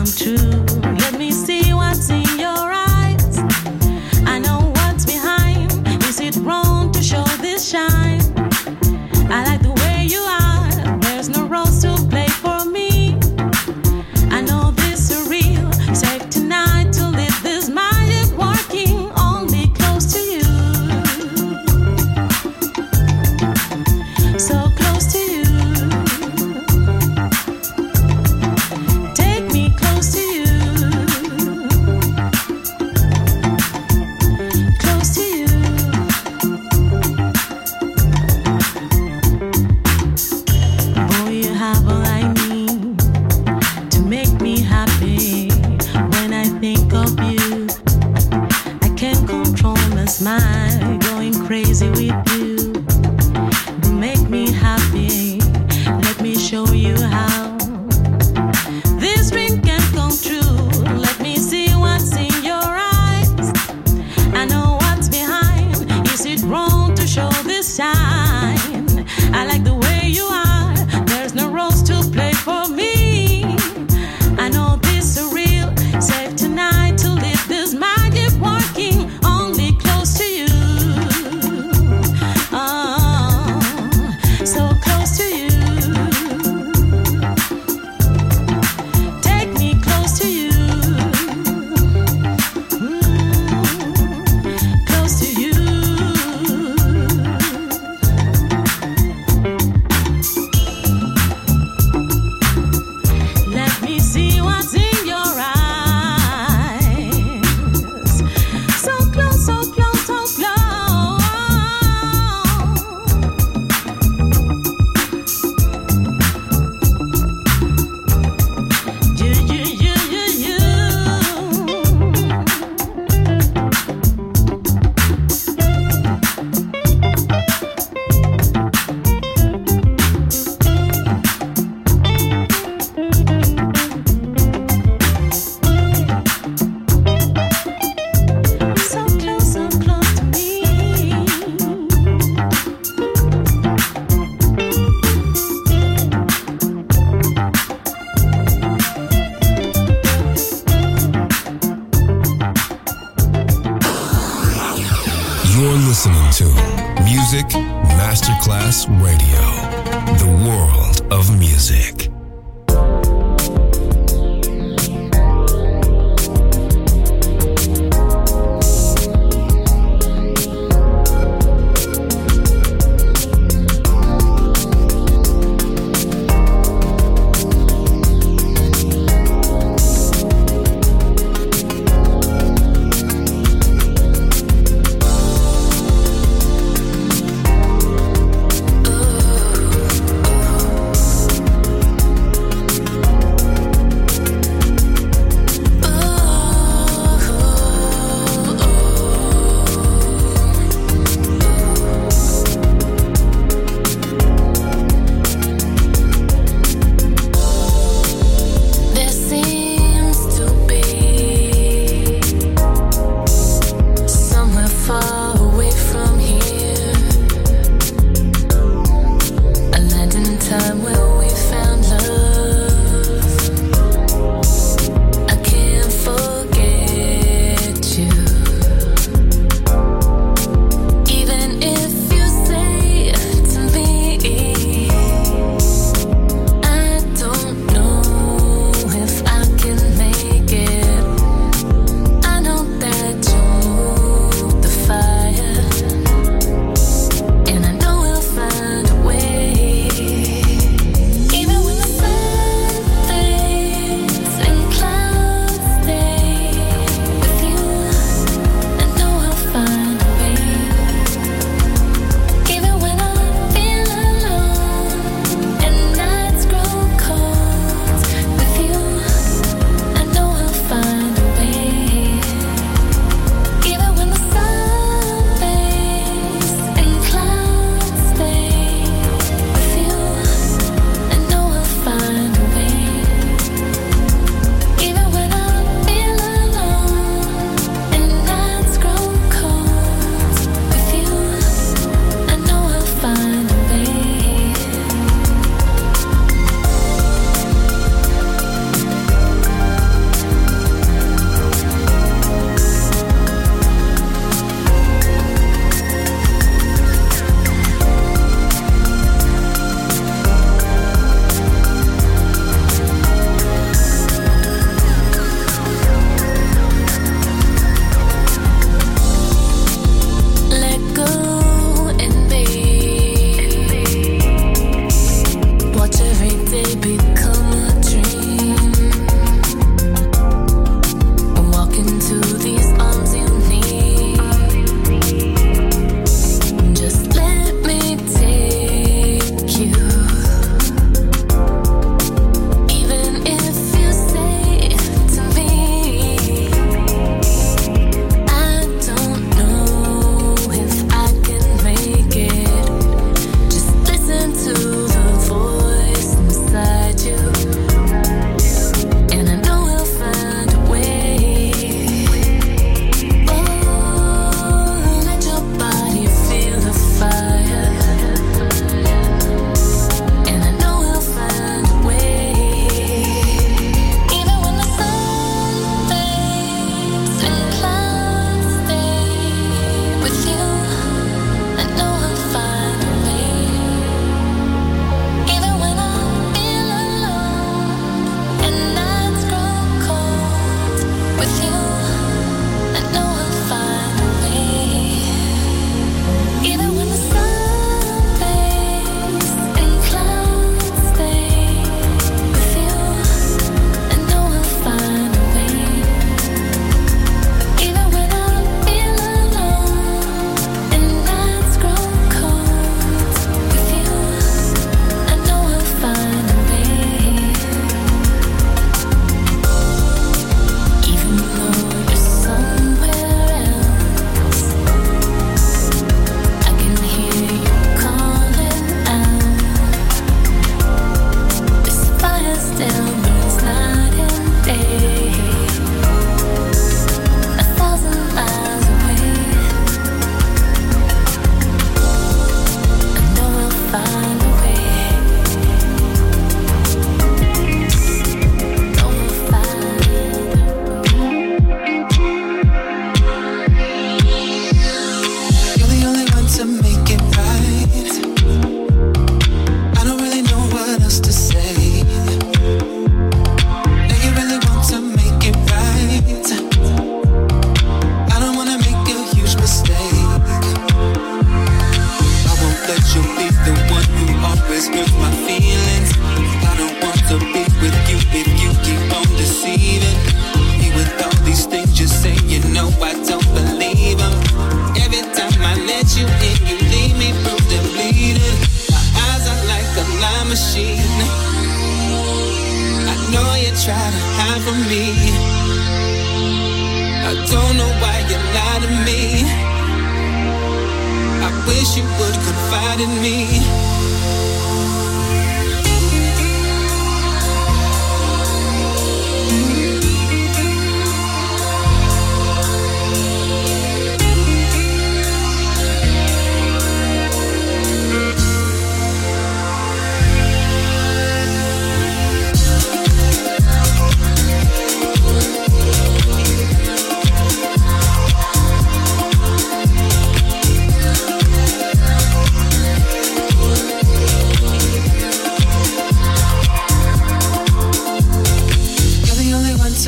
come true.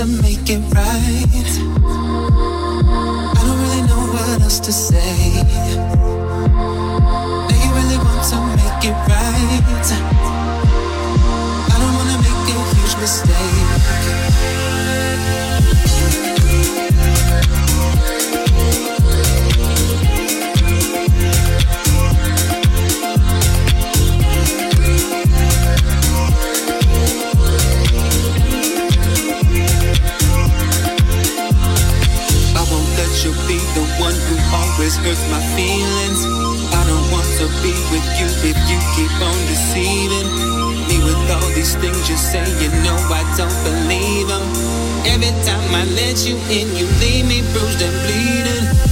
To make it right. I don't really know what else to say. Do you really want to make it right? I don't wanna make a huge mistake. Always hurts my feelings. I don't want to be with you if you keep on deceiving me with all these things you say. You know I don't believe them. Every time I let you in, you leave me bruised and bleeding.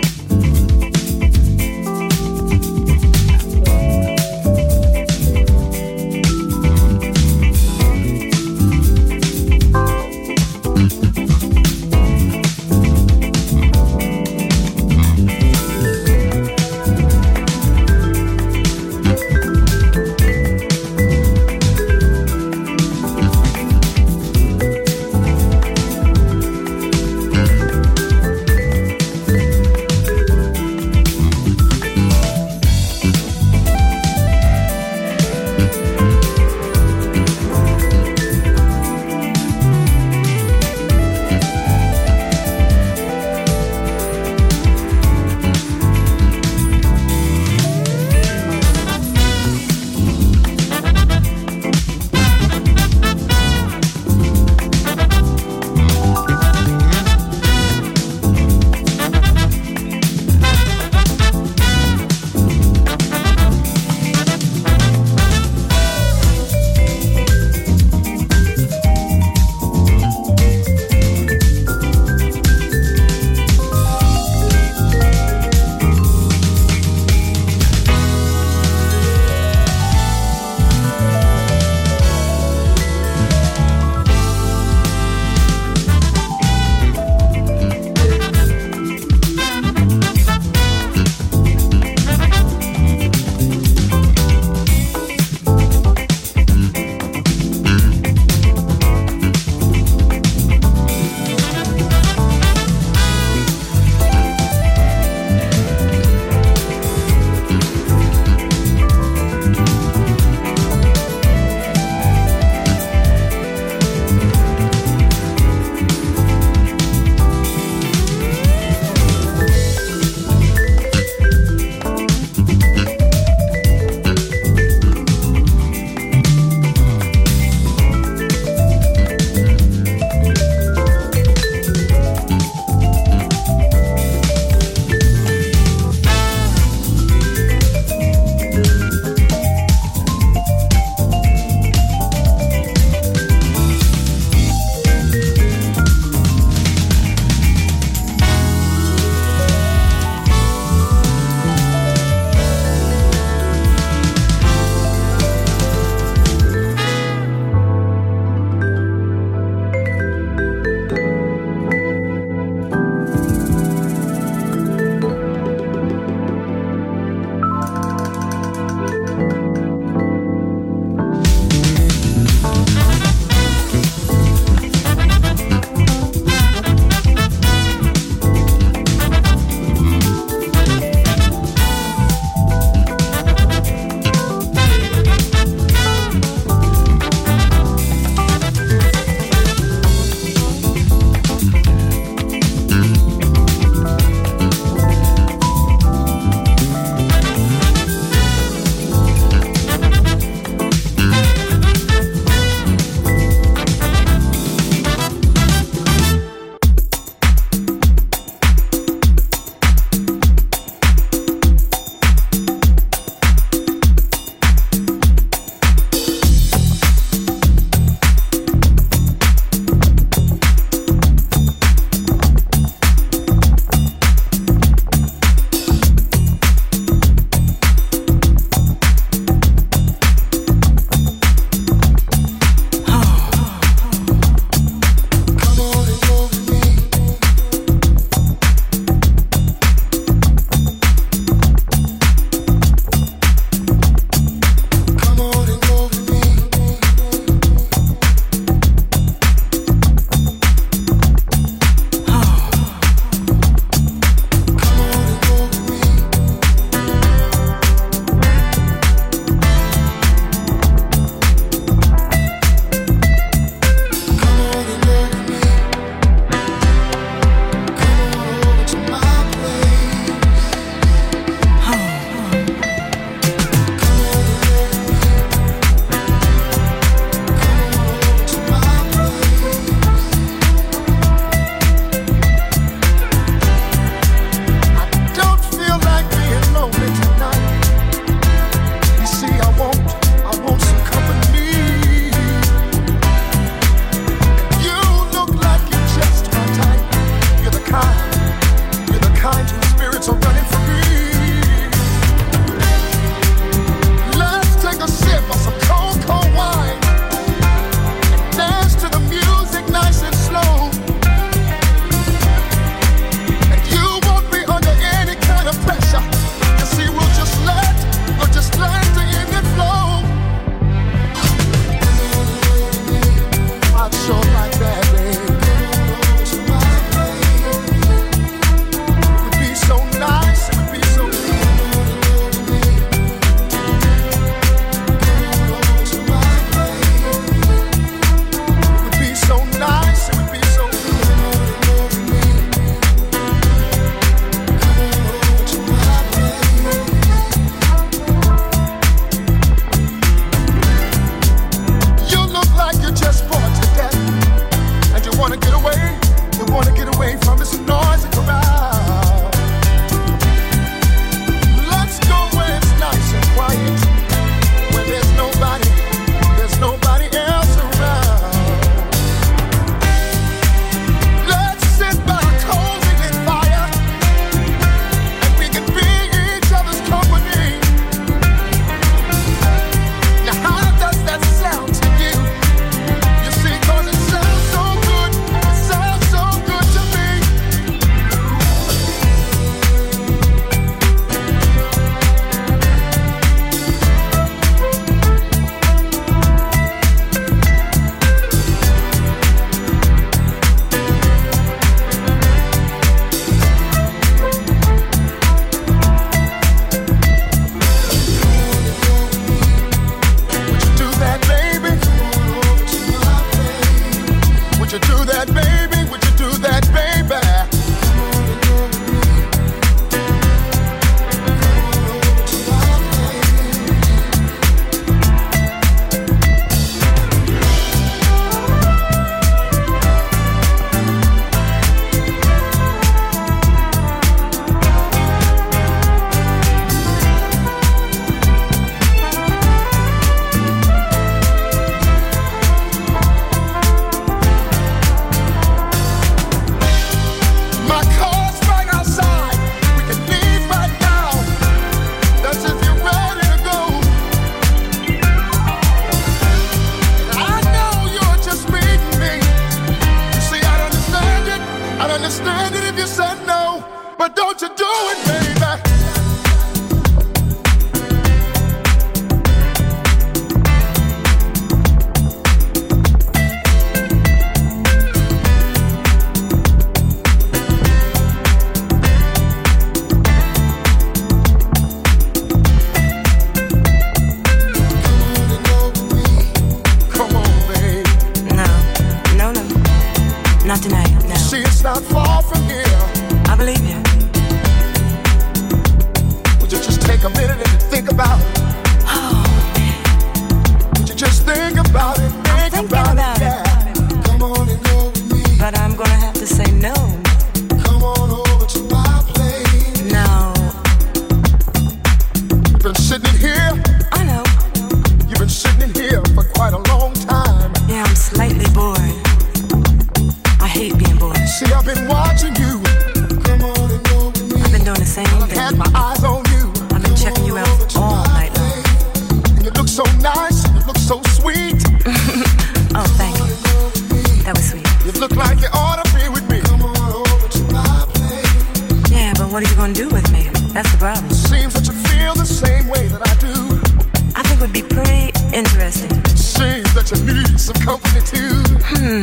Interesting. Seems that you need some company too. Hmm.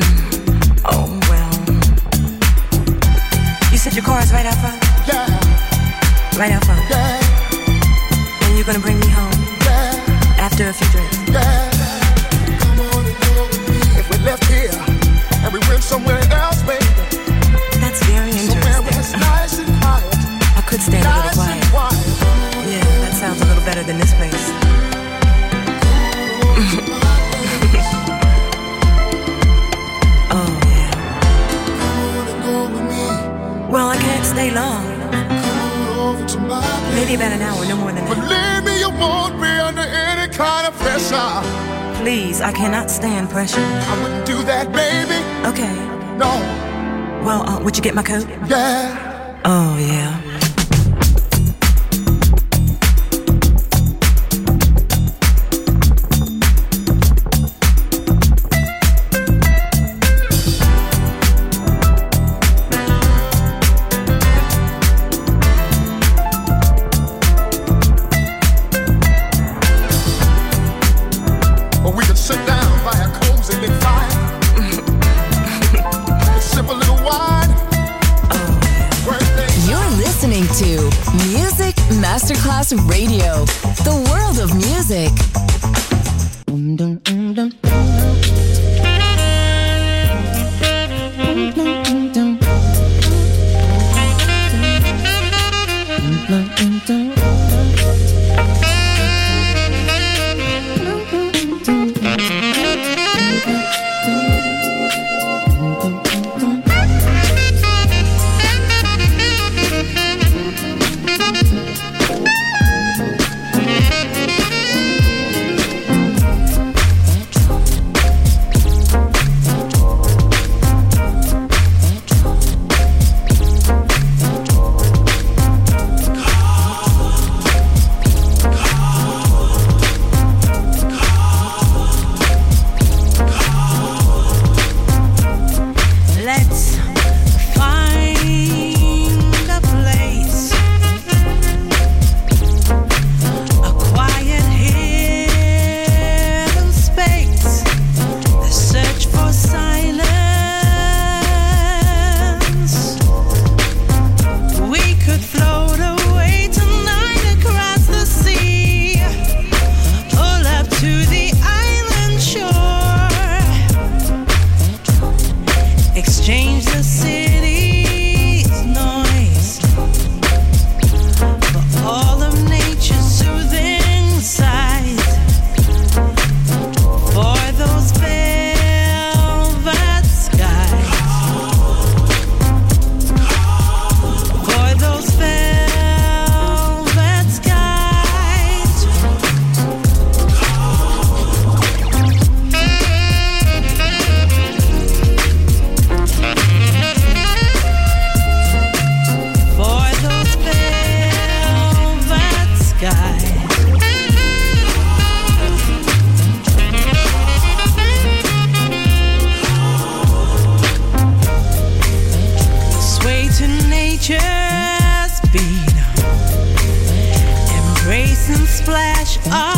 Oh well. You said your car is right out front. Yeah. Right out front. Yeah. And you're gonna bring. be about an hour, no more than that. Believe me, you won't be under any kind of pressure. Please, I cannot stand pressure. I wouldn't do that, baby. Okay. No. Well, uh, would you get my coat? Yeah. Oh, yeah. Our